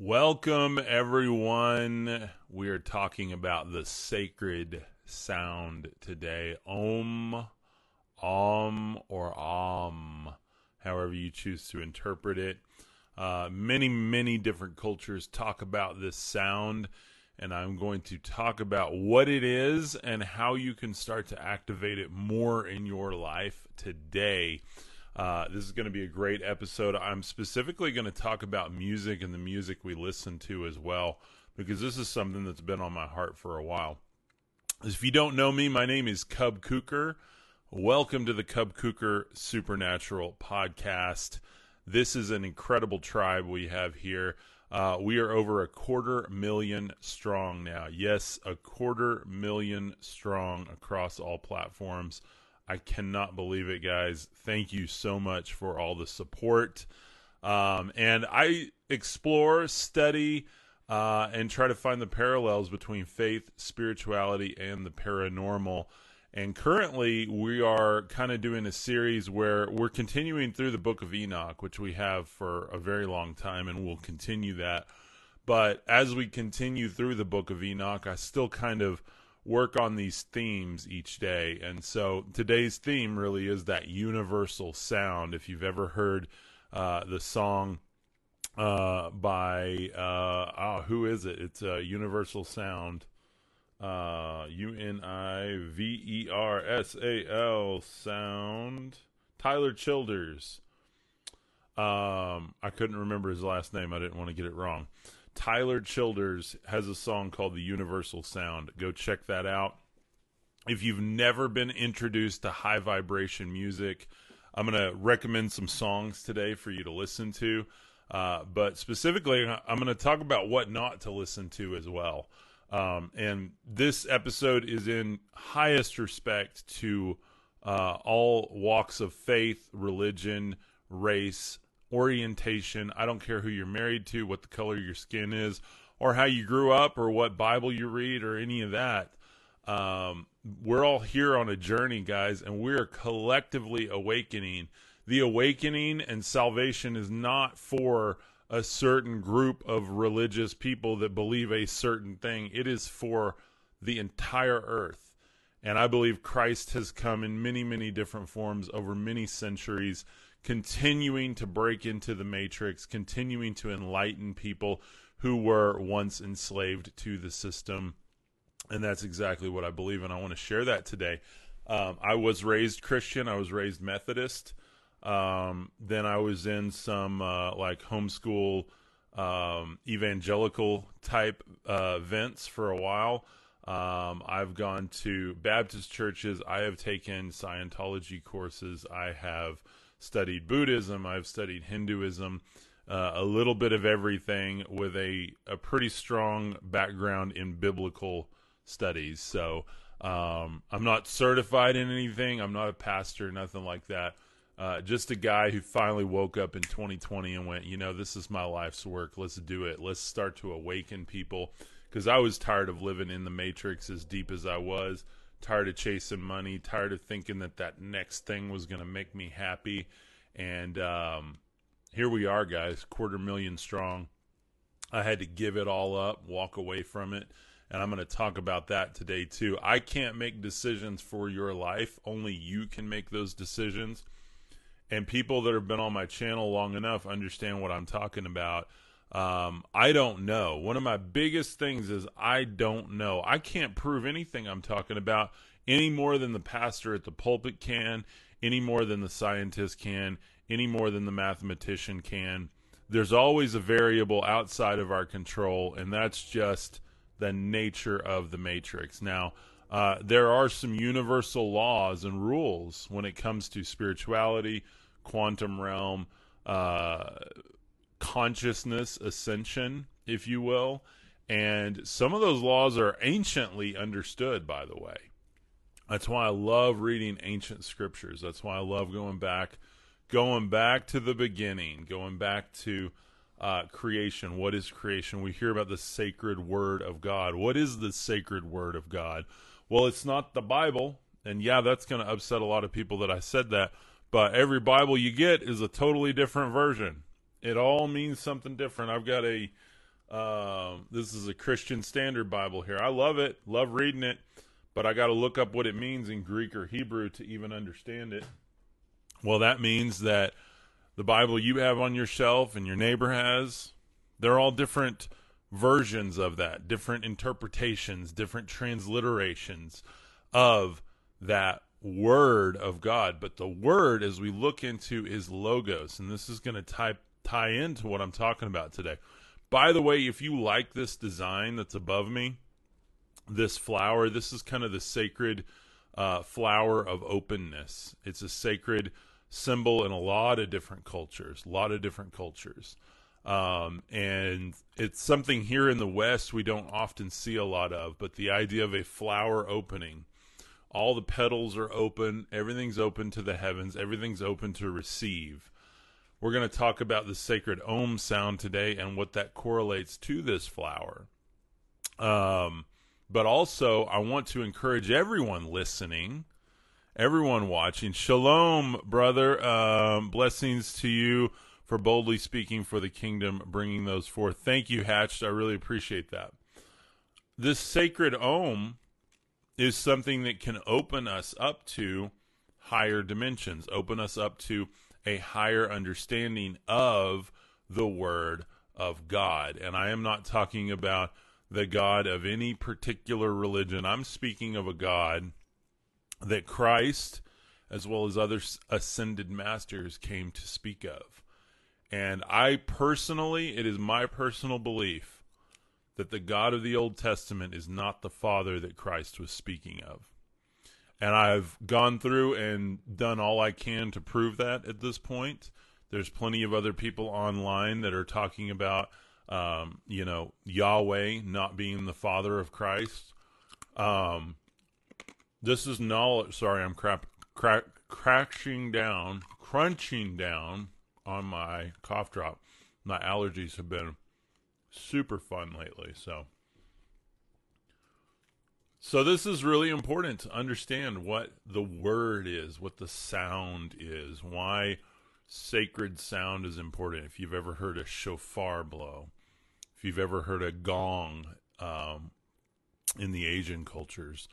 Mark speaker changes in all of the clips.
Speaker 1: Welcome, everyone. We are talking about the sacred sound today. Om, Om, or Om, however you choose to interpret it. Uh, many, many different cultures talk about this sound, and I'm going to talk about what it is and how you can start to activate it more in your life today. Uh, this is going to be a great episode. I'm specifically going to talk about music and the music we listen to as well, because this is something that's been on my heart for a while. If you don't know me, my name is Cub Kuker. Welcome to the Cub Kuker Supernatural Podcast. This is an incredible tribe we have here. Uh, we are over a quarter million strong now. Yes, a quarter million strong across all platforms. I cannot believe it, guys. Thank you so much for all the support. Um, and I explore, study, uh, and try to find the parallels between faith, spirituality, and the paranormal. And currently, we are kind of doing a series where we're continuing through the book of Enoch, which we have for a very long time, and we'll continue that. But as we continue through the book of Enoch, I still kind of work on these themes each day. And so today's theme really is that universal sound. If you've ever heard uh, the song uh, by, uh, oh, who is it? It's a Universal Sound. Uh, U N I V E R S A L Sound. Tyler Childers. Um, I couldn't remember his last name. I didn't want to get it wrong. Tyler Childers has a song called The Universal Sound. Go check that out. If you've never been introduced to high vibration music, I'm going to recommend some songs today for you to listen to. Uh, but specifically, I'm going to talk about what not to listen to as well. Um, and this episode is in highest respect to uh, all walks of faith, religion, race, orientation. I don't care who you're married to, what the color your skin is, or how you grew up, or what Bible you read, or any of that. Um, we're all here on a journey, guys, and we're collectively awakening. The awakening and salvation is not for a certain group of religious people that believe a certain thing, it is for the entire earth. And I believe Christ has come in many, many different forms over many centuries continuing to break into the matrix, continuing to enlighten people who were once enslaved to the system. And that's exactly what I believe, and I want to share that today. Um, I was raised Christian, I was raised Methodist. Um, then I was in some uh, like homeschool um, evangelical type uh, events for a while. Um, I've gone to Baptist churches. I have taken Scientology courses. I have studied Buddhism, I've studied Hinduism, uh, a little bit of everything with a, a pretty strong background in biblical studies. So um, I'm not certified in anything, I'm not a pastor, nothing like that. Uh, just a guy who finally woke up in 2020 and went, you know, this is my life's work. Let's do it. Let's start to awaken people. Because I was tired of living in the matrix as deep as I was tired of chasing money, tired of thinking that that next thing was going to make me happy. And um, here we are, guys, quarter million strong. I had to give it all up, walk away from it. And I'm going to talk about that today, too. I can't make decisions for your life, only you can make those decisions. And people that have been on my channel long enough understand what I'm talking about. Um, I don't know. One of my biggest things is I don't know. I can't prove anything I'm talking about any more than the pastor at the pulpit can, any more than the scientist can, any more than the mathematician can. There's always a variable outside of our control, and that's just the nature of the matrix. Now, uh, there are some universal laws and rules when it comes to spirituality, quantum realm, uh, consciousness ascension, if you will. And some of those laws are anciently understood, by the way. That's why I love reading ancient scriptures. That's why I love going back, going back to the beginning, going back to uh, creation. What is creation? We hear about the sacred word of God. What is the sacred word of God? Well, it's not the Bible. And yeah, that's going to upset a lot of people that I said that. But every Bible you get is a totally different version it all means something different. I've got a Um, this is a Christian Standard Bible here. I love it, love reading it, but I got to look up what it means in Greek or Hebrew to even understand it. Well, that means that the Bible you have on your shelf and your neighbor has, they're all different versions of that, different interpretations, different transliterations of that word of God. But the word, as we look into, is logos. And this is going to tie, tie into what I'm talking about today. By the way, if you like this design that's above me, this flower, this is kind of the sacred uh, flower of openness. It's a sacred symbol in a lot of different cultures, a lot of different cultures. Um, and it's something here in the West we don't often see a lot of, but the idea of a flower opening. All the petals are open, everything's open to the heavens, everything's open to receive. We're going to talk about the sacred om sound today and what that correlates to this flower. Um, but also, I want to encourage everyone listening, everyone watching. Shalom, brother. Um, blessings to you for boldly speaking for the kingdom, bringing those forth. Thank you, Hatched. I really appreciate that. This sacred Om is something that can open us up to higher dimensions, open us up to a higher understanding of the Word of God. And I am not talking about the God of any particular religion. I'm speaking of a God that Christ, as well as other ascended masters, came to speak of. And I personally, it is my personal belief that the God of the Old Testament is not the Father that Christ was speaking of. And I've gone through and done all I can to prove that at this point. There's plenty of other people online that are talking about, um, you know, Yahweh not being the Father of Christ. Um, this is knowledge. Sorry, I'm crap, crack, crashing down, crunching down on my cough drop. My allergies have been super fun lately, so so this is really important to understand what the word is, what the sound is, why sacred sound is important. If you've ever heard a shofar blow, if you've ever heard a gong um, in the Asian cultures,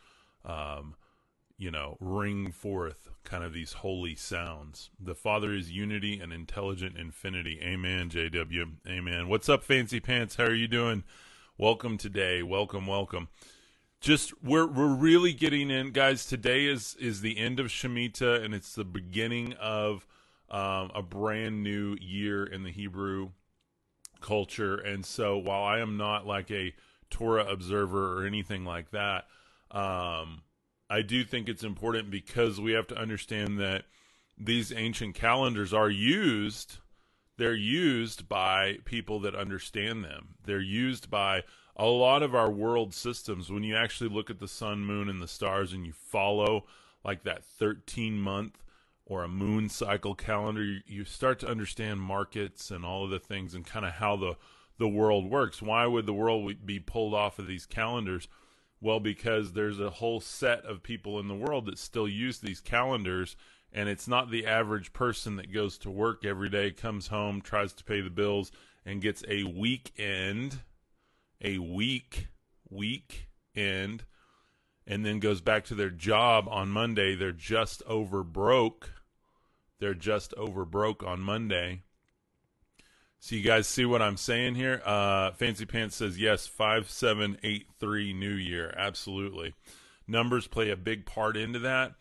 Speaker 1: um, you know, ring forth kind of these holy sounds. The Father is unity and intelligent infinity. Amen, JW. Amen. What's up, Fancy Pants? How are you doing? Welcome today. Welcome, welcome. Just we're we're really getting in, guys. Today is is the end of Shemitah, and it's the beginning of um, a brand new year in the Hebrew culture. And so, while I am not like a Torah observer or anything like that, um, I do think it's important because we have to understand that these ancient calendars are used they're used by people that understand them. They're used by a lot of our world systems when you actually look at the sun, moon and the stars and you follow like that 13 month or a moon cycle calendar, you, start to understand markets and all of the things and kind of how the the world works. Why would the world be pulled off of these calendars? Well, because there's a whole set of people in the world that still use these calendars, and it's not the average person that goes to work every day, comes home, tries to pay the bills, and gets a weekend, a week, week end and then goes back to their job on Monday. They're just over broke. They're just over broke on Monday so you guys see what I'm saying here? Uh, Fancy Pants says yes, five seven eight three New Year, absolutely. Numbers play a big part into that.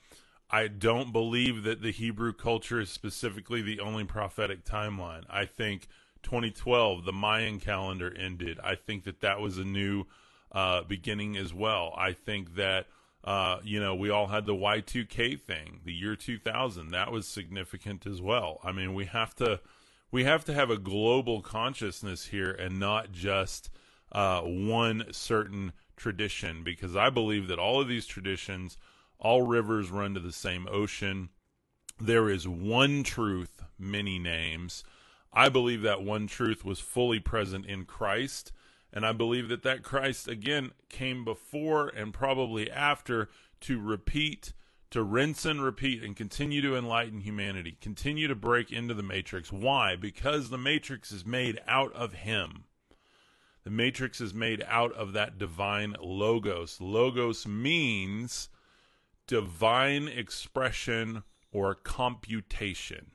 Speaker 1: I don't believe that the Hebrew culture is specifically the only prophetic timeline. I think 2012, the Mayan calendar ended. I think that that was a new uh, beginning as well. I think that uh, you know we all had the Y2K thing, the year 2000. That was significant as well. I mean, we have to we have to have a global consciousness here and not just uh, one certain tradition because I believe that all of these traditions, all rivers run to the same ocean. There is one truth, many names. I believe that one truth was fully present in Christ. And I believe that that Christ, again, came before and probably after to repeat to rinse and repeat and continue to enlighten humanity, continue to break into the matrix. Why? Because the matrix is made out of him. The matrix is made out of that divine logos. Logos means divine expression or computation.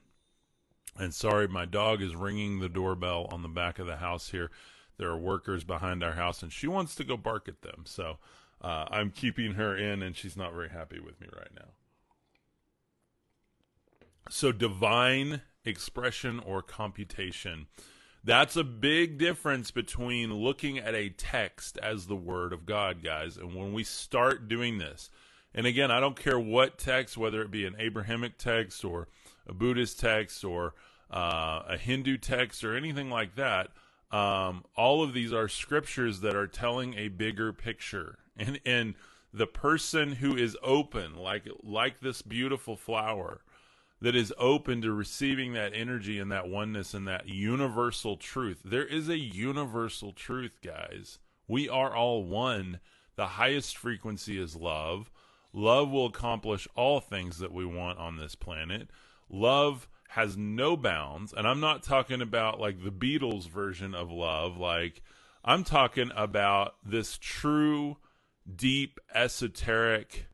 Speaker 1: And sorry, my dog is ringing the doorbell on the back of the house here. There are workers behind our house, and she wants to go bark at them. So uh, I'm keeping her in, and she's not very happy with me right now. So, divine expression or computation. That's a big difference between looking at a text as the Word of God, guys. And when we start doing this, and again, I don't care what text, whether it be an Abrahamic text or a Buddhist text or uh, a Hindu text or anything like that, um, all of these are scriptures that are telling a bigger picture. And, and the person who is open, like like this beautiful flower, that is open to receiving that energy and that oneness and that universal truth. There is a universal truth, guys. We are all one. The highest frequency is love. Love will accomplish all things that we want on this planet. Love has no bounds. And I'm not talking about like the Beatles version of love. Like, I'm talking about this true, deep, esoteric,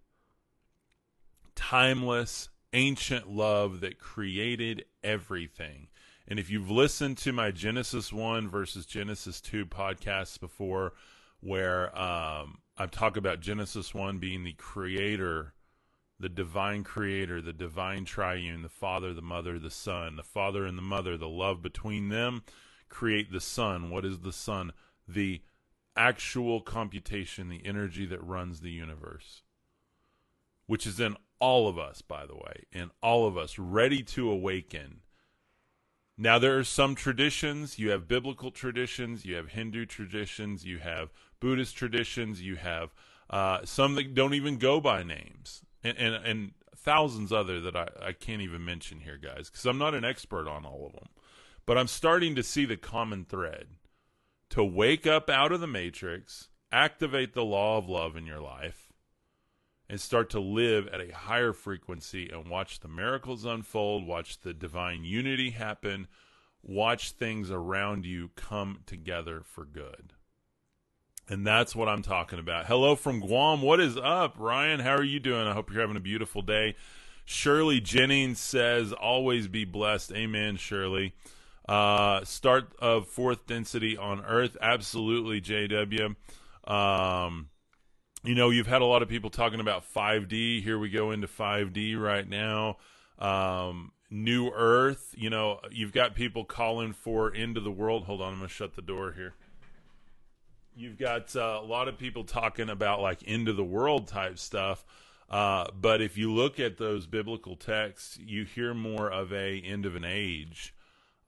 Speaker 1: timeless, ancient love that created everything. And if you've listened to my Genesis 1 versus Genesis 2 podcasts before, where um, I talk about Genesis 1 being the creator, the divine creator, the divine triune, the Father, the Mother, the Son, the Father and the Mother, the love between them create the Son. What is the Son? The actual computation, the energy that runs the universe, which is in all of us, by the way, and all of us ready to awaken. Now, there are some traditions. You have biblical traditions, you have Hindu traditions, you have Buddhist traditions, you have uh, some that don't even go by names, and, and, and thousands other that I, I can't even mention here, guys, because I'm not an expert on all of them. But I'm starting to see the common thread to wake up out of the matrix, activate the law of love in your life, and start to live at a higher frequency and watch the miracles unfold, watch the divine unity happen, watch things around you come together for good. And that's what I'm talking about. Hello from Guam. What is up, Ryan? How are you doing? I hope you're having a beautiful day. Shirley Jennings says, always be blessed. Amen, Shirley. Uh, start of fourth density on Earth. Absolutely, JW. Um, you know, you've had a lot of people talking about 5D. Here we go into 5D right now. Um, New Earth. You know, you've got people calling for into the world. Hold on, I'm gonna shut the door here. You've got uh, a lot of people talking about like end of the world type stuff. Uh, but if you look at those biblical texts, you hear more of a end of an age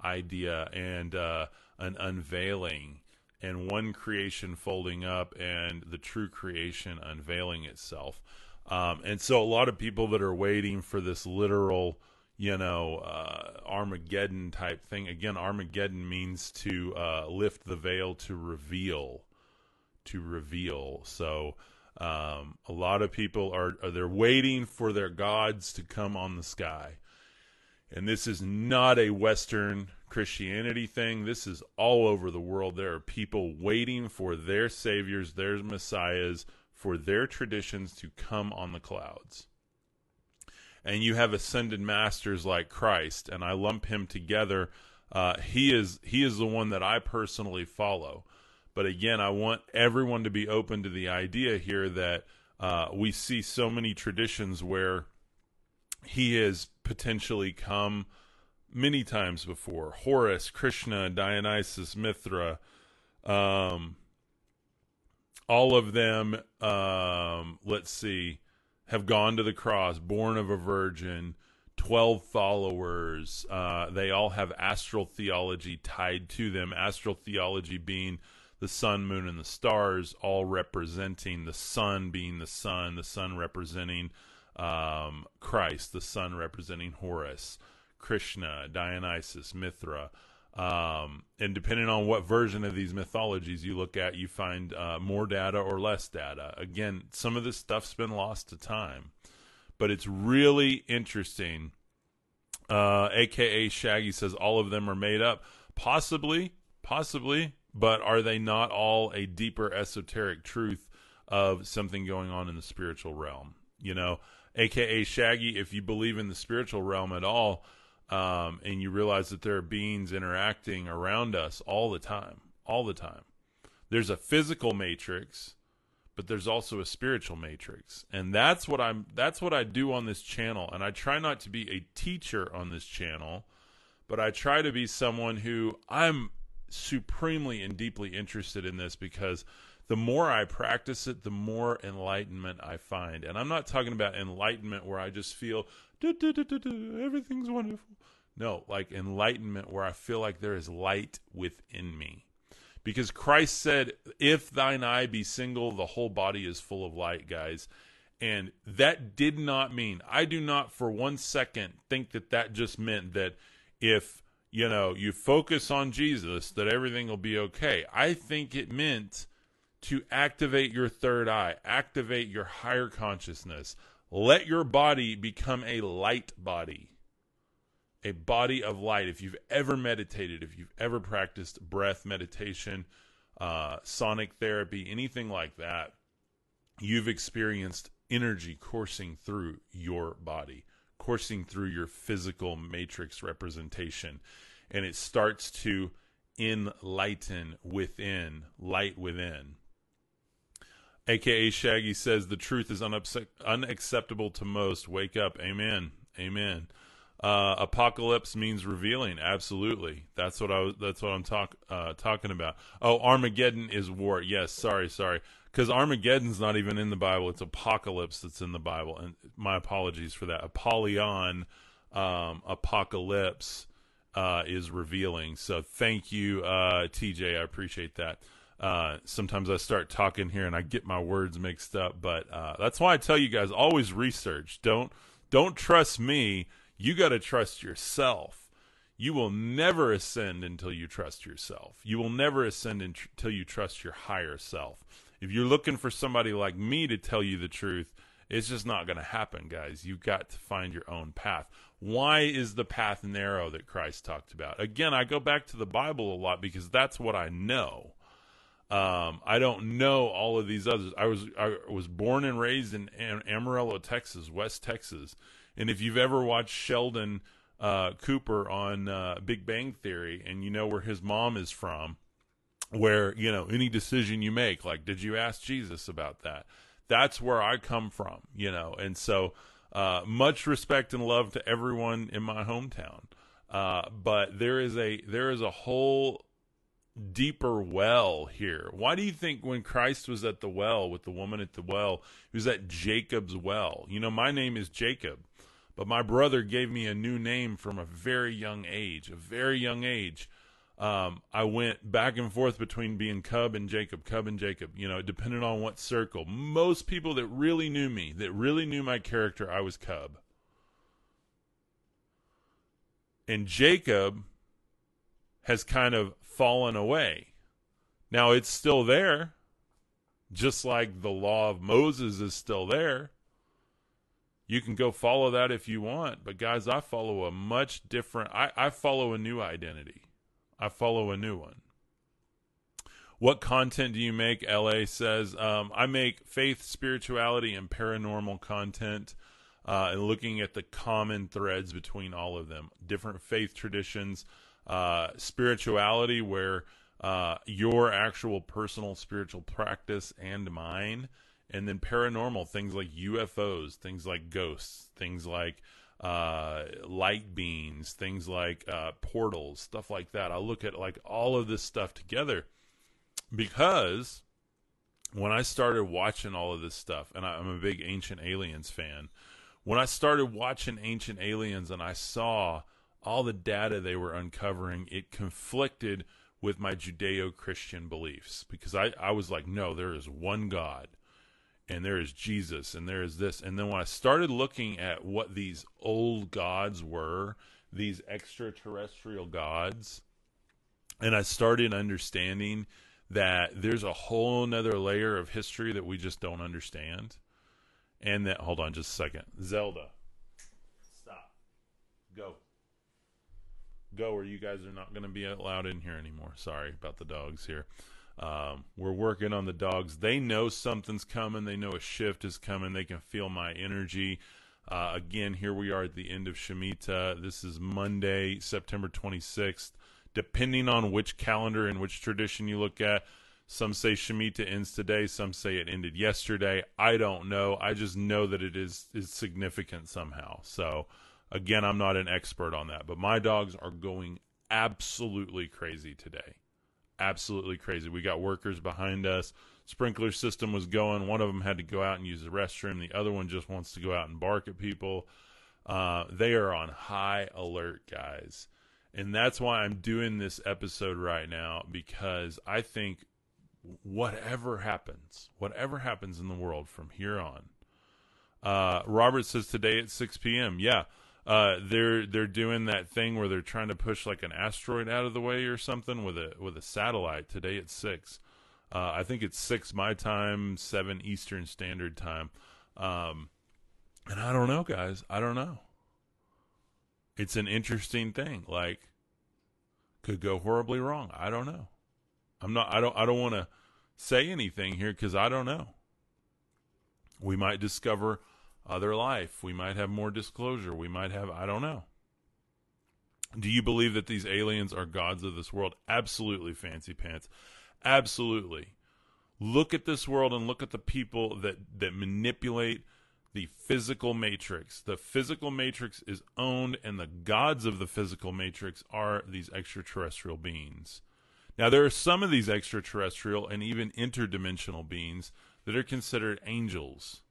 Speaker 1: idea and uh, an unveiling and one creation folding up and the true creation unveiling itself. Um, and so a lot of people that are waiting for this literal, you know, uh, Armageddon type thing. Again, Armageddon means to uh, lift the veil to reveal, to reveal. So um, a lot of people are, are they're waiting for their gods to come on the sky. And this is not a Western Christianity thing. This is all over the world. There are people waiting for their saviors, their messiahs, for their traditions to come on the clouds. And you have ascended masters like Christ, and I lump him together. Uh, he is he is the one that I personally follow. But again, I want everyone to be open to the idea here that uh, we see so many traditions where he has potentially come many times before. Horus, Krishna, Dionysus, Mithra, um, all of them, um, let's see, have gone to the cross, born of a virgin, 12 followers. Uh, they all have astral theology tied to them. Astral theology being the sun, moon, and the stars, all representing the sun being the sun, the sun representing um, Christ, the sun representing Horus. Krishna, Dionysus, Mithra. Um, and depending on what version of these mythologies you look at, you find uh, more data or less data. Again, some of this stuff's been lost to time, but it's really interesting. Uh, AKA Shaggy says all of them are made up. Possibly, possibly, but are they not all a deeper esoteric truth of something going on in the spiritual realm? You know, aka Shaggy, if you believe in the spiritual realm at all, um, and you realize that there are beings interacting around us all the time, all the time. There's a physical matrix, but there's also a spiritual matrix, and that's what I'm. That's what I do on this channel, and I try not to be a teacher on this channel, but I try to be someone who I'm supremely and deeply interested in this because the more I practice it, the more enlightenment I find. And I'm not talking about enlightenment where I just feel everything's wonderful. No, like enlightenment where I feel like there is light within me. Because Christ said, If thine eye be single, the whole body is full of light, guys. And that did not mean, I do not for one second think that that just meant that if, you know, you focus on Jesus, that everything will be okay. I think it meant to activate your third eye, activate your higher consciousness. Let your body become a light body, a body of light. If you've ever meditated, if you've ever practiced breath meditation, uh, sonic therapy, anything like that, you've experienced energy coursing through your body, coursing through your physical matrix representation. And it starts to enlighten within, light within aka Shaggy says the truth is unacceptable to most. Wake up, amen, amen. Uh, apocalypse means revealing. Absolutely, that's what I was. That's what I'm talk uh, talking about. Oh, Armageddon is war. Yes, sorry, sorry, because Armageddon's not even in the Bible. It's apocalypse that's in the Bible, and my apologies for that. Apollyon, um, apocalypse uh, is revealing. So thank you, uh, TJ. I appreciate that. Uh, sometimes I start talking here and I get my words mixed up, but uh, that's why I tell you guys always research. Don't don't trust me. You got to trust yourself. You will never ascend until you trust yourself. You will never ascend until you trust your higher self. If you're looking for somebody like me to tell you the truth, it's just not going to happen, guys. You've got to find your own path. Why is the path narrow that Christ talked about? Again, I go back to the Bible a lot because that's what I know. Um, I don't know all of these others. I was I was born and raised in Amarillo, Texas, West Texas, and if you've ever watched Sheldon uh, Cooper on uh, Big Bang Theory, and you know where his mom is from, where you know any decision you make, like did you ask Jesus about that? That's where I come from, you know, and so uh, much respect and love to everyone in my hometown. Uh, but there is a there is a whole deeper well here. Why do you think when Christ was at the well with the woman at the well, he was at Jacob's well? You know, my name is Jacob, but my brother gave me a new name from a very young age, a very young age. Um, I went back and forth between being Cub and Jacob, Cub and Jacob, you know, depending on what circle. Most people that really knew me, that really knew my character, I was Cub. And Jacob has kind of fallen away. Now it's still there, just like the law of Moses is still there. You can go follow that if you want, but guys, I follow a much different, I, I follow a new identity. I follow a new one. What content do you make? LA says, um, I make faith, spirituality, and paranormal content. Uh, and looking at the common threads between all of them, different faith traditions, uh, spirituality, where uh, your actual personal spiritual practice and mine, and then paranormal things like UFOs, things like ghosts, things like uh, light beings, things like uh, portals, stuff like that. I look at like all of this stuff together because when I started watching all of this stuff, and I'm a big Ancient Aliens fan, when I started watching Ancient Aliens and I saw all the data they were uncovering, it conflicted with my Judeo Christian beliefs because I, I was like, no, there is one God and there is Jesus and there is this. And then when I started looking at what these old gods were, these extraterrestrial gods, and I started understanding that there's a whole nother layer of history that we just don't understand. And that, hold on just a second. Zelda. Stop. Go go, or you guys are not going to be allowed in here anymore. Sorry about the dogs here. Um, we're working on the dogs. They know something's coming. They know a shift is coming. They can feel my energy. Uh, again, here we are at the end of Shemitah. This is Monday, September 26th. Depending on which calendar and which tradition you look at, some say Shemitah ends today. Some say it ended yesterday. I don't know. I just know that it is is significant somehow. So, again, I'm not an expert on that, but my dogs are going absolutely crazy today. Absolutely crazy. We got workers behind us. Sprinkler system was going. One of them had to go out and use the restroom. The other one just wants to go out and bark at people. Uh, they are on high alert, guys. And that's why I'm doing this episode right now because I think whatever happens, whatever happens in the world from here on. Uh, Robert says today at 6 p.m. Yeah, uh, they're they're doing that thing where they're trying to push like an asteroid out of the way or something with a with a satellite today at six. Uh, I think it's six my time, seven Eastern Standard Time. Um, and I don't know, guys. I don't know. It's an interesting thing. Like, could go horribly wrong. I don't know. I'm not. I don't. I don't want to say anything here because I don't know. We might discover other life. We might have more disclosure. We might have. I don't know. Do you believe that these aliens are gods of this world? Absolutely, fancy pants. Absolutely. Look at this world and look at the people that that manipulate the physical matrix. The physical matrix is owned, and the gods of the physical matrix are these extraterrestrial beings. Now, there are some of these extraterrestrial and even interdimensional beings that are considered angels.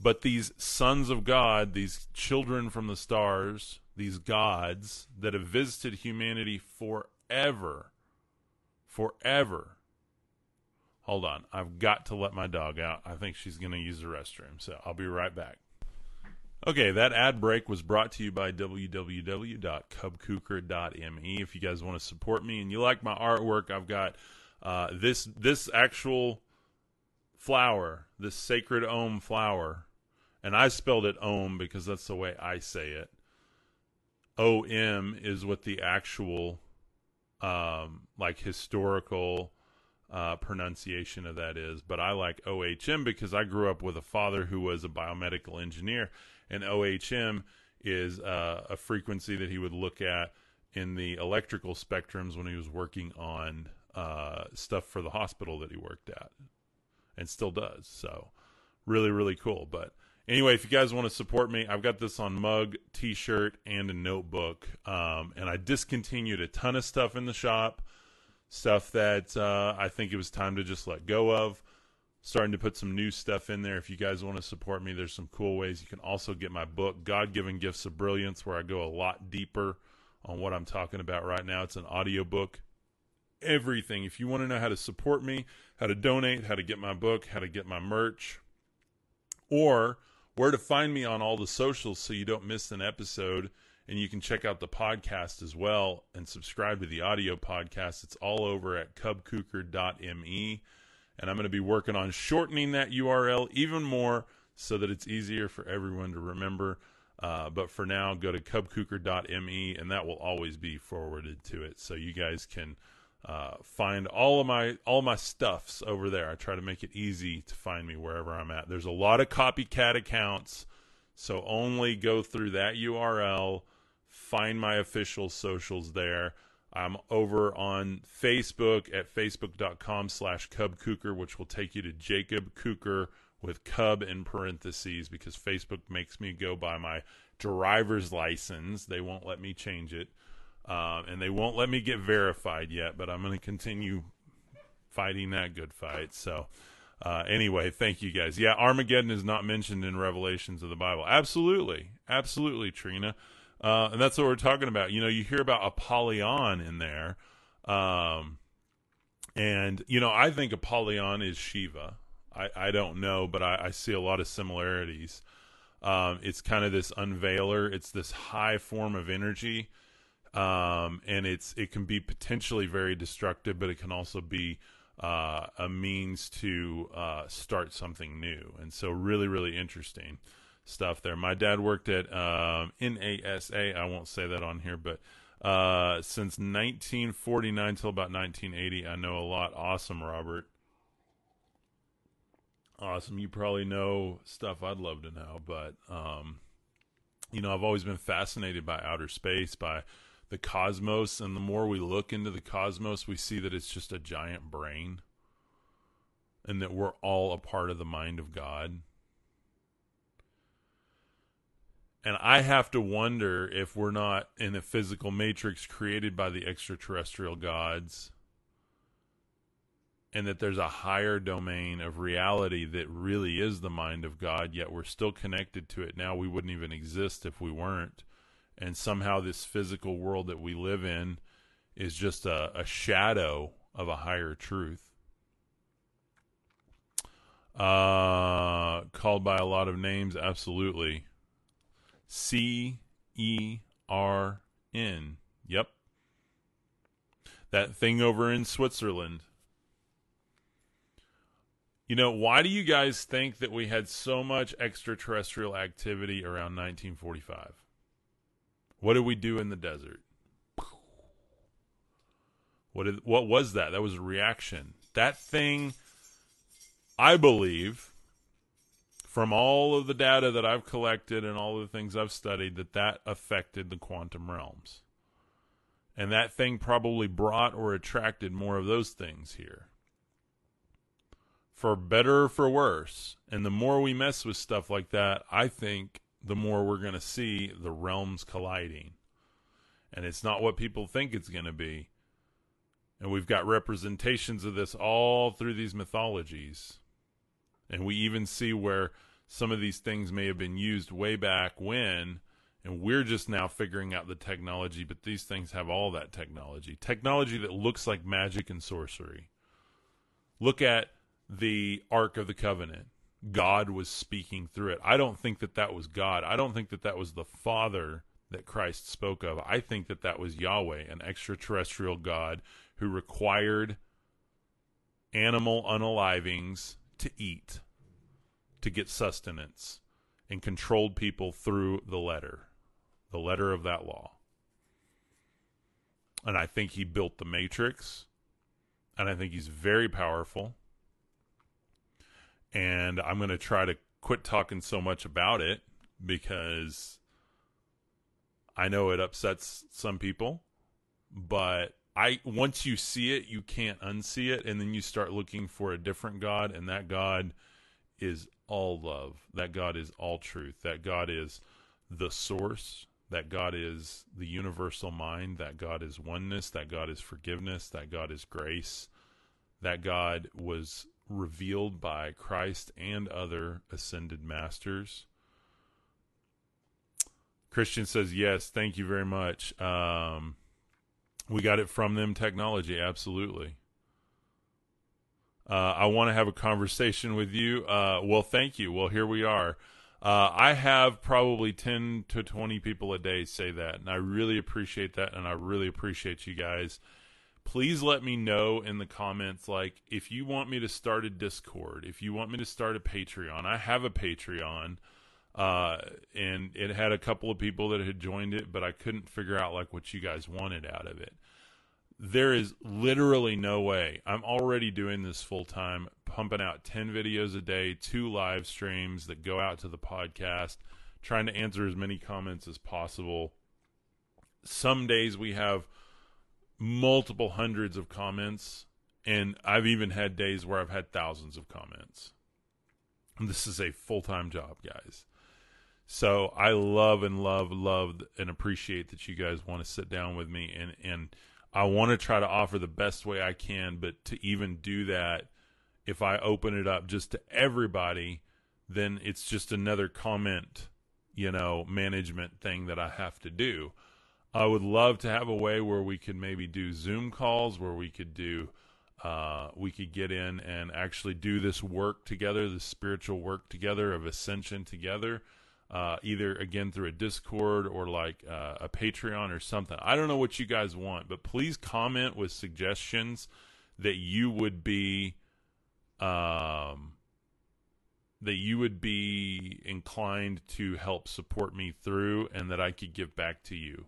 Speaker 1: But these sons of God, these children from the stars, these gods that have visited humanity forever, forever. Hold on. I've got to let my dog out. I think she's going to use the restroom. So I'll be right back. Okay, that ad break was brought to you by www.cubkuker.me. If you guys want to support me and you like my artwork, I've got uh, this this actual flower, this sacred ohm flower, and I spelled it ohm because that's the way I say it. O M is what the actual um, like historical uh, pronunciation of that is, but I like OHM because I grew up with a father who was a biomedical engineer and OHM is uh, a frequency that he would look at in the electrical spectrums when he was working on uh, stuff for the hospital that he worked at and still does. So, really, really cool. But anyway, if you guys want to support me, I've got this on mug, t shirt, and a notebook. Um, and I discontinued a ton of stuff in the shop, stuff that uh, I think it was time to just let go of starting to put some new stuff in there. If you guys want to support me, there's some cool ways. You can also get my book, God Given Gifts of Brilliance, where I go a lot deeper on what I'm talking about right now. It's an audio book. Everything. If you want to know how to support me, how to donate, how to get my book, how to get my merch, or where to find me on all the socials so you don't miss an episode and you can check out the podcast as well and subscribe to the audio podcast. It's all over at cubkuker.me and I'm going to be working on shortening that URL even more so that it's easier for everyone to remember. Uh, but for now, go to cubkuker.me, and that will always be forwarded to it, so you guys can uh, find all of my all my stuffs over there. I try to make it easy to find me wherever I'm at. There's a lot of copycat accounts, so only go through that URL, find my official socials there. I'm over on Facebook at facebook.com slash Cub Kuker, which will take you to Jacob Kuker with Cub in parentheses because Facebook makes me go by my driver's license. They won't let me change it. Um, and they won't let me get verified yet, but I'm going to continue fighting that good fight. So, uh, anyway, thank you guys. Yeah, Armageddon is not mentioned in Revelations of the Bible. Absolutely. Absolutely, Trina. Uh, and that's what we're talking about. You know, you hear about Apollyon in there. Um, and, you know, I think Apollyon is Shiva. I, I don't know, but I, I see a lot of similarities. Um, it's kind of this unveiler, it's this high form of energy. Um, and it's it can be potentially very destructive, but it can also be uh, a means to uh, start something new. And so, really, really interesting. stuff there. My dad worked at um, NASA. I won't say that on here, but uh, since 1949 till about 1980, I know a lot. Awesome, Robert. Awesome. You probably know stuff I'd love to know, but um, you know, I've always been fascinated by outer space, by the cosmos, and the more we look into the cosmos, we see that it's just a giant brain, and that we're all a part of the mind of God And I have to wonder if we're not in a physical matrix created by the extraterrestrial gods and that there's a higher domain of reality that really is the mind of God, yet we're still connected to it now. We wouldn't even exist if we weren't. And somehow this physical world that we live in is just a, a shadow of a higher truth. Uh, called by a lot of names, absolutely. C E R N. Yep. That thing over in Switzerland. You know, why do you guys think that we had so much extraterrestrial activity around 1945? What did we do in the desert? What did, what was that? That was a reaction. That thing I believe from all of the data that I've collected and all of the things I've studied that that affected the quantum realms. And that thing probably brought or attracted more of those things here. For better or for worse. And the more we mess with stuff like that, I think the more we're going to see the realms colliding. And it's not what people think it's going to be. And we've got representations of this all through these mythologies. And we even see where some of these things may have been used way back when and we're just now figuring out the technology but these things have all that technology technology that looks like magic and sorcery look at the ark of the covenant god was speaking through it i don't think that that was god i don't think that that was the father that christ spoke of i think that that was yahweh an extraterrestrial god who required animal unalivings to eat to get sustenance and controlled people through the letter, the letter of that law. And I think he built the matrix, and I think he's very powerful. And I'm going to try to quit talking so much about it because I know it upsets some people, but I once you see it, you can't unsee it, and then you start looking for a different God, and that God is all love, that God is all truth, that God is the source, that God is the universal mind, that God is oneness, that God is forgiveness, that God is grace, that God was revealed by Christ and other ascended masters. Christian says, Yes, thank you very much. Um, we got it from them technology, absolutely. Uh, I want to have a conversation with you. Uh, well, thank you. Well, here we are. Uh, I have probably 10 to 20 people a day say that, and I really appreciate that, and I really appreciate you guys. Please let me know in the comments, like, if you want me to start a Discord, if you want me to start a Patreon. I have a Patreon, uh, and it had a couple of people that had joined it, but I couldn't figure out, like, what you guys wanted out of it there is literally no way. I'm already doing this full time, pumping out 10 videos a day, two live streams that go out to the podcast, trying to answer as many comments as possible. Some days we have multiple hundreds of comments, and I've even had days where I've had thousands of comments. This is a full time job, guys. So I love and love, love and appreciate that you guys want to sit down with me and, and, I want to try to offer the best way I can, but to even do that, if I open it up just to everybody, then it's just another comment, you know, management thing that I have to do. I would love to have a way where we could maybe do Zoom calls, where we could do, uh, we could get in and actually do this work together, the spiritual work together of ascension together uh, either again through a Discord or like uh, a Patreon or something. I don't know what you guys want, but please comment with suggestions that you would be um, that you would be inclined to help support me through and that I could give back to you.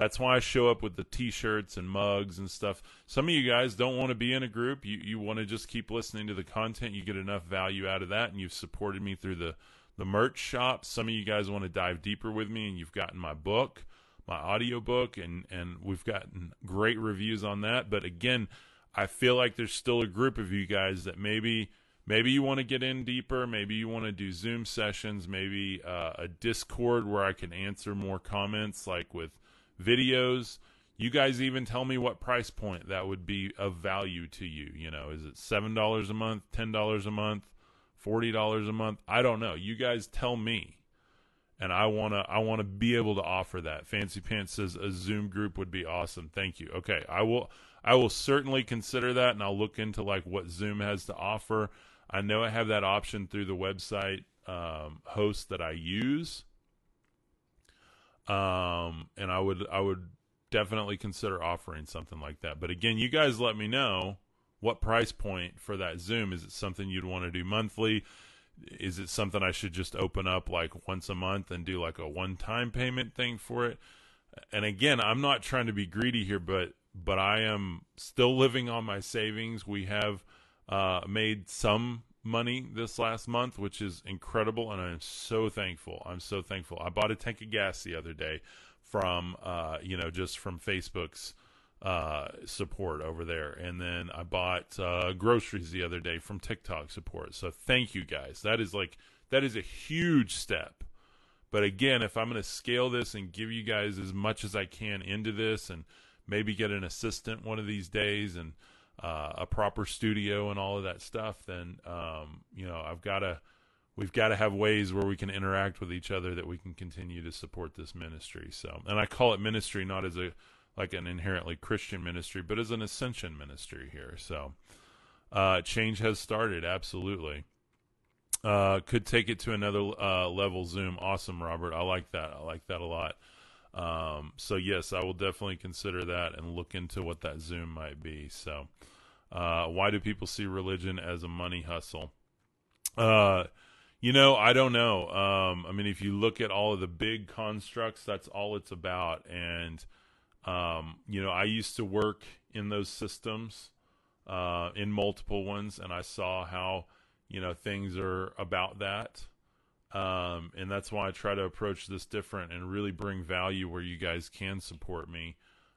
Speaker 1: That's why I show up with the t-shirts and mugs and stuff. Some of you guys don't want to be in a group. You you want to just keep listening to the content. You get enough value out of that and you've supported me through the the merch shop. Some of you guys want to dive deeper with me and you've gotten my book, my audio book and and we've gotten great reviews on that. But again, I feel like there's still a group of you guys that maybe maybe you want to get in deeper maybe you want to do zoom sessions maybe uh, a discord where i can answer more comments like with videos. You guys even tell me what price point that would be of value to you you know. Is it seven dollars a month ten dollars a month forty dollars a month? I don't know. You guys tell me. And i want to i want to be able to offer that. Fancy pants says a zoom group would be awesome. Thank you. Okay i will i will certainly consider that and i'll look into like what zoom has to offer. I know I have that option through the website um, host that I use, um, and I would I would definitely consider offering something like that. But again, you guys let me know what price point for that Zoom. Is it something you'd want to do monthly? Is it something I should just open up like once a month and do like a one time payment thing for it? And again, I'm not trying to be greedy here, but but I am still living on my savings. We have uh, made some money this last month, which is incredible, and I'm so thankful. I'm so thankful. I bought a tank of gas the other day from, uh, you know, just from Facebook's uh, support over there, and then I bought uh, groceries the other day from TikTok support. So thank you guys. That is like that is a huge step. But again, if I'm going to scale this and give you guys as much as I can into this, and maybe get an assistant one of these days, and uh, a proper studio and all of that stuff, then um, you know I've got to we've got to have ways where we can interact with each other that we can continue to support this ministry. So, and I call it ministry not as a like an inherently Christian ministry, but as an ascension ministry here. So, uh, change has started. Absolutely. Uh, could take it to another uh, level. Zoom, awesome, Robert. I like that. I like that a lot. Um, so yes, I will definitely consider that and look into what that Zoom might be. So, uh, why do people see religion as a money hustle? Uh, you know, I don't know. Um, I mean, if you look at all of the big constructs, that's all it's about. And, um, you know, I used to work in those systems, uh, in multiple ones, and I saw how, you know, things are about that. Um, and that's why I try to approach this different and really bring value where you guys can support me.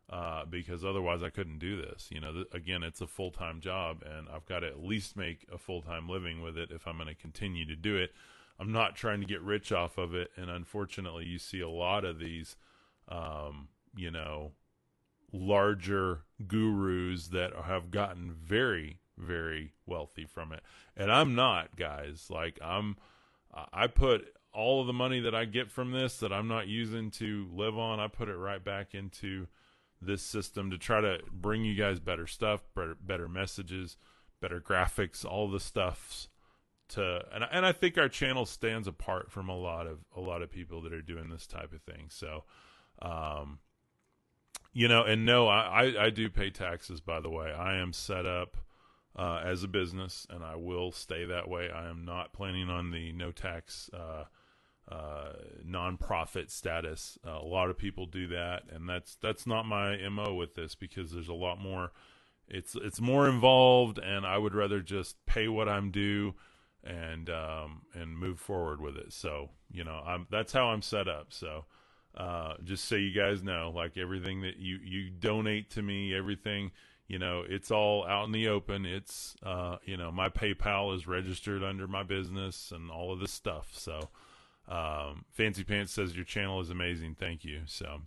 Speaker 1: Uh, because otherwise I couldn't do this. You know, th- again, it's a full time job, and I've got to at least make a full time living with it if I'm going to continue to do it. I'm not trying to get rich off of it, and unfortunately, you see a lot of these, um, you know, larger gurus that have gotten very, very wealthy from it, and I'm not, guys. Like I'm I put all of the money that I get from this that I'm not using to live on, I put it right back into this system to try to bring you guys better stuff, better, better messages, better graphics, all the stuffs to and and I think our channel stands apart from a lot of a lot of people that are doing this type of thing. So um you know, and no, I, I, I do pay taxes by the way. I am set up uh, as a business, and I will stay that way. I am not planning on the no tax uh, uh, nonprofit status. Uh, a lot of people do that, and that's that's not my mo with this because there's a lot more. It's it's more involved, and I would rather just pay what I'm due and um, and move forward with it. So you know, I'm that's how I'm set up. So. Uh, just so you guys know, like everything that you, you donate to me, everything, you know it's all out in the open. It's uh you know my paypal is registered under my business and all of this stuff. So um fancy pants says your channel is amazing. Thank you. So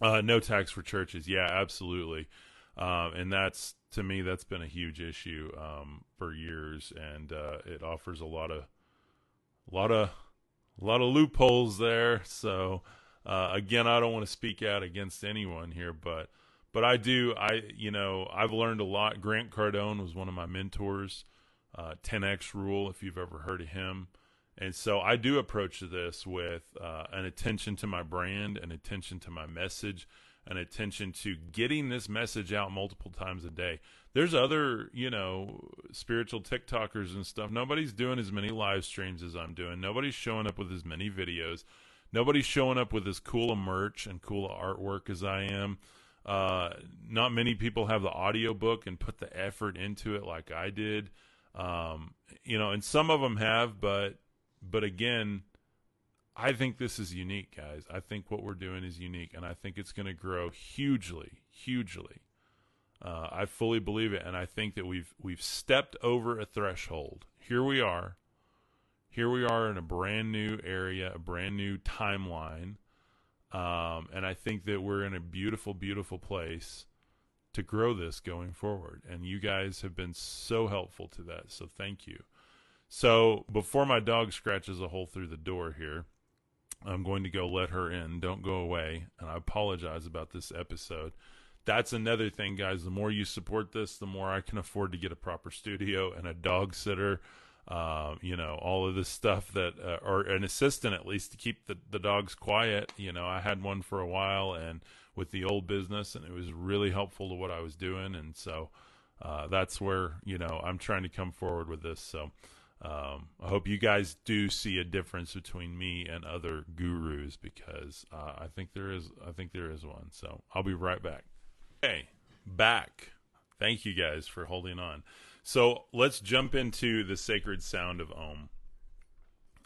Speaker 1: uh no tax for churches. Yeah absolutely. Um and that's to me that's been a huge issue um for years. And uh it offers a lot of a lot of a lot of loopholes there. So uh again i don't want to speak out against anyone here but but I do. I you know I've learned a lot. Grant Cardone was one of my mentors. Uh, 10x rule, if you've ever heard of him. And so I do approach this with uh, an attention to my brand, an attention to my message, an attention to getting this message out multiple times a day. there's other, you know, spiritual TikTokers and stuff. Nobody's doing as many live streams as I'm doing. Nobody's showing up with as many videos. Nobody's showing up with as cool a merch and cool a artwork as I am. Uh, not many people have the audiobook and put the effort into it like I did. Um, you know, and some of them have, but but again, I think this is unique, guys. I think what we're doing is unique, and I think it's going to grow hugely, hugely. Uh, I fully believe it, and I think that we've we've stepped over a threshold. Here we are. Here we are in a brand new area, a brand new timeline, um, and I think that we're in a beautiful, beautiful place to grow this going forward. And you guys have been so helpful to that, so thank you. So before my dog scratches a hole through the door here, I'm going to go let her in. Don't go away, and I apologize about this episode that's another thing, guys. The more you support this, the more I can afford to get a proper studio and a dog sitter. Uh, you know, all of this stuff that, uh, or an assistant at least to keep the, the dogs quiet. You know, I had one for a while and with the old business, and it was really helpful to what I was doing. And so uh, that's where, you know, I'm trying to come forward with this. So um, I hope you guys do see a difference between me and other gurus because uh, I think there is, I think there is one. So I'll be right back. Okay, back. Thank you guys for holding on. So let's jump into the sacred sound of Om.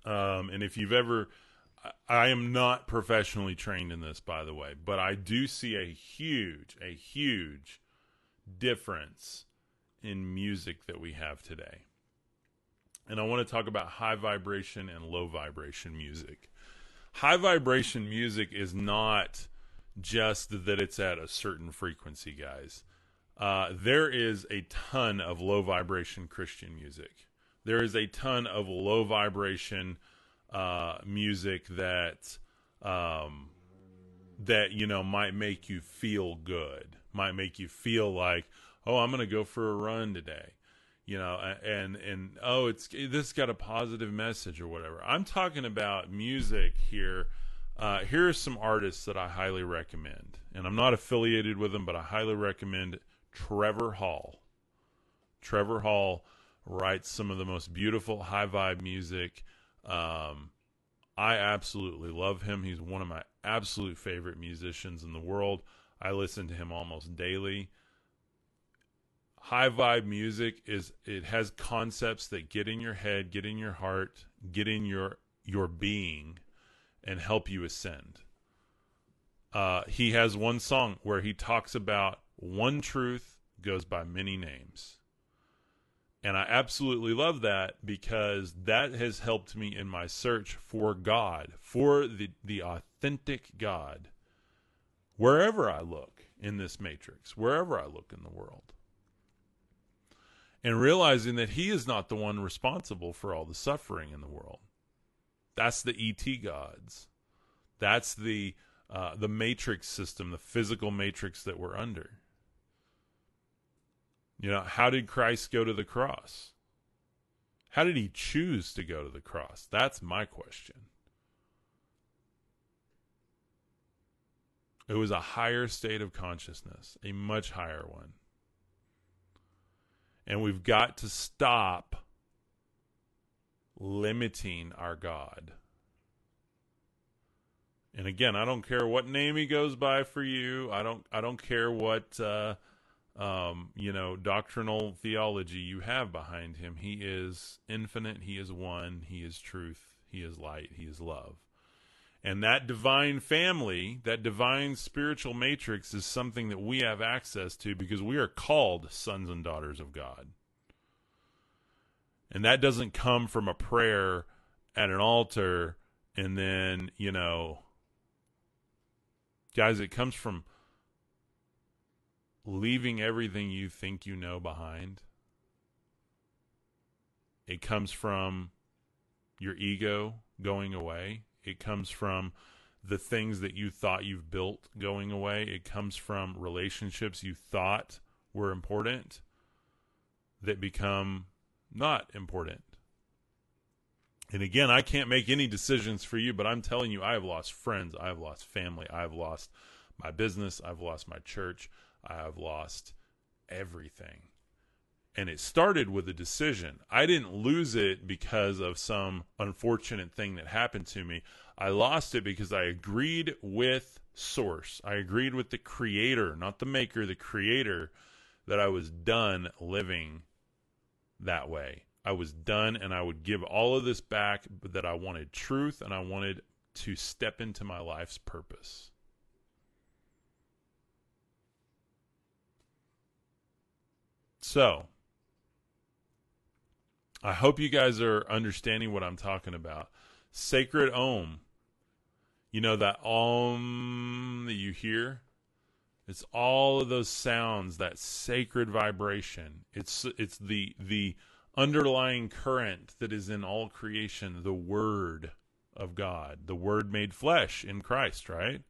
Speaker 1: Um, and if you've ever, I am not professionally trained in this, by the way, but I do see a huge, a huge difference in music that we have today. And I want to talk about high vibration and low vibration music. High vibration music is not just that it's at a certain frequency, guys. Uh, there is a ton of low vibration Christian music. There is a ton of low vibration uh, music that um, that you know might make you feel good, might make you feel like, oh, I'm to go for a run today, you know, and and oh, it's this got a positive message or whatever. I'm talking about music here uh, here are some artists that I highly recommend, and I'm not affiliated with them, but I highly recommend Trevor Hall. Trevor Hall writes some of the most beautiful high vibe music. Um, I absolutely love him. He's one of my absolute favorite musicians in the world. I listen to him almost daily. High vibe music is it has concepts that get in your head, get in your heart, get in your your being and help you ascend. Uh, he has one song where he talks about one truth goes by many names. And I absolutely love that because that has helped me in my search for God, for the, the authentic God, wherever I look in this matrix, wherever I look in the world. And realizing that He is not the one responsible for all the suffering in the world. That's the ET gods. That's the uh, the matrix system, the physical matrix that we're under. You know, how did Christ go to the cross? How did he choose to go to the cross? That's my question. It was a higher state of consciousness, a much higher one. And we've got to stop limiting our God. And again, I don't care what name he goes by for you. I don't I don't care what uh, um, you know doctrinal theology you have behind him. He is infinite. He is one. He is truth. He is light. He is love. And that divine family, that divine spiritual matrix, is something that we have access to because we are called sons and daughters of God. And that doesn't come from a prayer at an altar and then, you know, guys, it comes from leaving everything you think you know behind. It comes from your ego going away. It comes from the things that you thought you've built going away. It comes from relationships you thought were important that become not important. And again, I can't make any decisions for you, but I'm telling you, I have lost friends. I have lost family. I have lost my business. I've lost my church. I have lost everything. And it started with a decision. I didn't lose it because of some unfortunate thing that happened to me. I lost it because I agreed with source. I agreed with the creator, not the maker, the creator, that I was done living that way. I was done and I would give all of this back, but that I wanted truth and I wanted to step into my life's purpose. So, I hope you guys are understanding what I'm talking about. Sacred Om. You know that Om that you hear? It's all of those sounds, that sacred vibration. It's it's the the underlying current that is in all creation, the word of God, the word made flesh in Christ, right?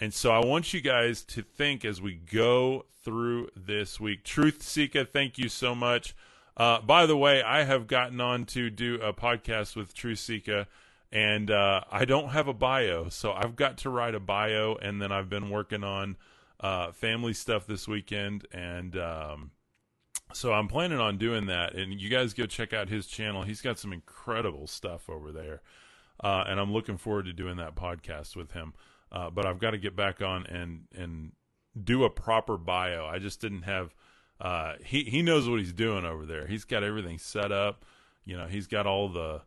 Speaker 1: And so I want you guys to think as we go through this week. Truth Seeker, thank you so much. Uh, by the way, I have gotten on to do a podcast with Truth Seeker, and uh, I don't have a bio, so I've got to write a bio, and then I've been working on uh, family stuff this weekend, and um, so I'm planning on doing that. And you guys go check out his channel; he's got some incredible stuff over there, uh, and I'm looking forward to doing that podcast with him. Uh, but I've got to get back on and and do a proper bio. I just didn't have uh, he he knows what he's doing over there. He's got everything set up. You know, he's got all the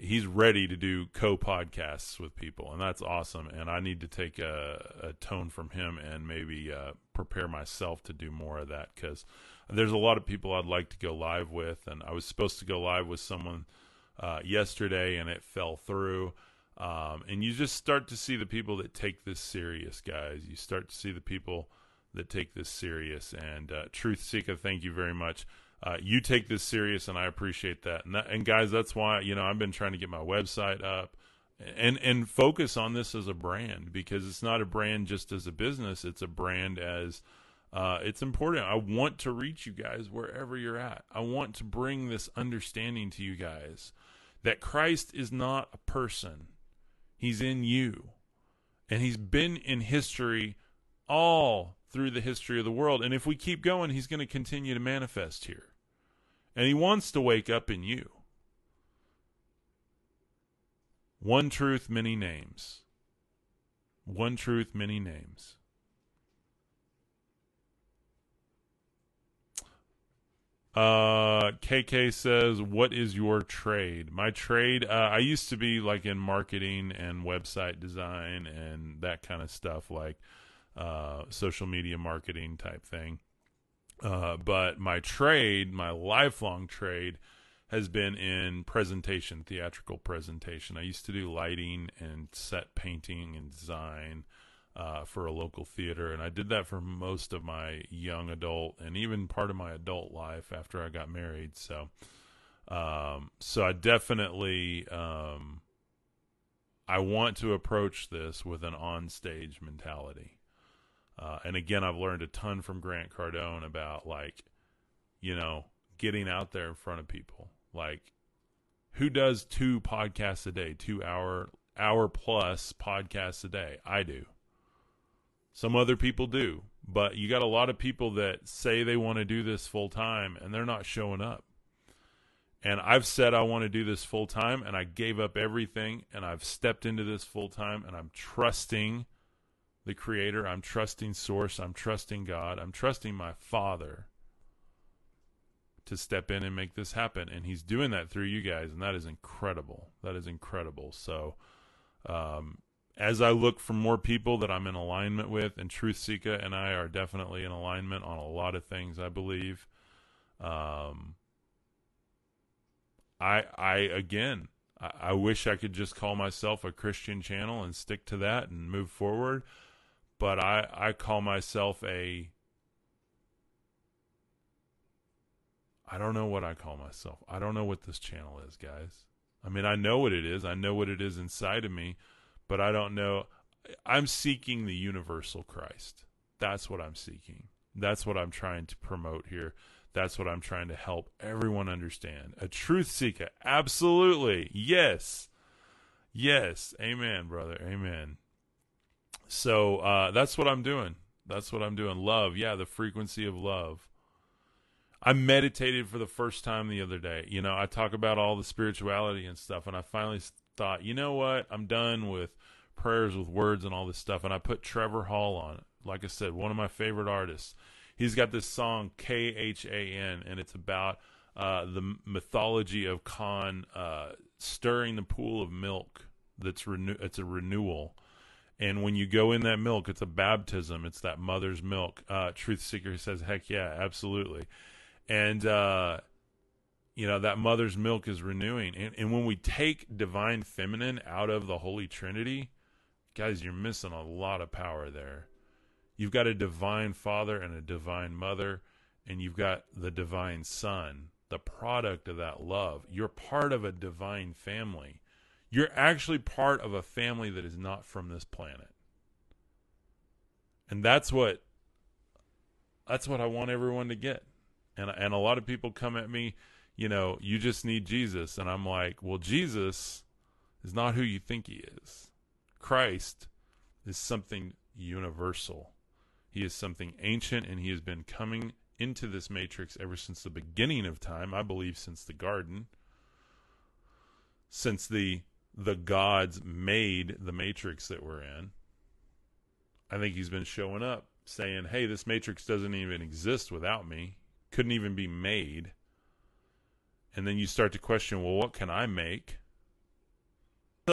Speaker 1: he's ready to do co podcasts with people, and that's awesome. And I need to take a, a tone from him and maybe uh, prepare myself to do more of that because there's a lot of people I'd like to go live with, and I was supposed to go live with someone uh, yesterday, and it fell through. Um, and you just start to see the people that take this serious, guys. You start to see the people that take this serious. And uh, Truth Seeker, thank you very much. Uh, you take this serious, and I appreciate that. And, that. and guys, that's why you know I've been trying to get my website up and and focus on this as a brand because it's not a brand just as a business; it's a brand as uh, it's important. I want to reach you guys wherever you're at. I want to bring this understanding to you guys that Christ is not a person; He's in you, and He's been in history all through the history of the world. And if we keep going, he's going to continue to manifest here. And he wants to wake up in you. One truth, many names. One truth, many names. Uh, KK says, "What is your trade?" My trade, uh, I used to be like in marketing and website design and that kind of stuff. Like, uh, social media marketing type thing. Uh, but my trade, my lifelong trade, has been in presentation, theatrical presentation. I used to do lighting and set painting and design uh, for a local theater, and I did that for most of my young adult and even part of my adult life after I got married. So, um, so I definitely um, I want to approach this with an on-stage mentality. Uh, and again, I've learned a ton from Grant Cardone about like, you know, getting out there in front of people. Like, who does two podcasts a day, two hour hour plus podcasts a day? I do. Some other people do, but you got a lot of people that say they want to do this full time and they're not showing up. And I've said I want to do this full time and I gave up everything and I've stepped into this full time and I'm trusting the Creator. I'm trusting Source. I'm trusting God. I'm trusting my Father to step in and make this happen. And He's doing that through you guys, and that is incredible. That is incredible. So, um, as I look for more people that I'm in alignment with, and Truth Seeker and I are definitely in alignment on a lot of things, I believe. Um, I, I again, I, I wish I could just call myself a Christian channel and stick to that and move forward but I I call myself a I don't know what I call myself. I don't know what this channel is, guys. I mean, I know what it is. I know what it is inside of me, but I don't know. I'm seeking the universal Christ. That's what I'm seeking. That's what I'm trying to promote here. That's what I'm trying to help everyone understand. A truth seeker. Absolutely. Yes. Yes. Amen, brother. Amen. So uh, that's what I'm doing. That's what I'm doing. Love, yeah, the frequency of love. I meditated for the first time the other day. You know, I talk about all the spirituality and stuff, and I finally thought, you know what? I'm done with prayers with words and all this stuff. And I put Trevor Hall on it. Like I said, one of my favorite artists. He's got this song K H A N, and it's about uh, the mythology of Khan uh, stirring the pool of milk. That's renew. It's a renewal. And when you go in that milk, it's a baptism. It's that mother's milk. Uh, Truth Seeker says, "Heck yeah, absolutely." And uh, you know that mother's milk is renewing. And, and when we take divine feminine out of the Holy Trinity, guys, you're missing a lot of power there. You've got a divine father and a divine mother, and you've got the divine son, the product of that love. You're part of a divine family. You're actually part of a family that is not from this planet. And that's what that's what I want everyone to get. And and a lot of people come at me, you know, you just need Jesus and I'm like, well Jesus is not who you think he is. Christ is something universal. He is something ancient and he has been coming into this matrix ever since the beginning of time, I believe since the garden. Since the the gods made the matrix that we're in. I think he's been showing up saying, "Hey, this matrix doesn't even exist without me. Couldn't even be made." And then you start to question, "Well, what can I make?"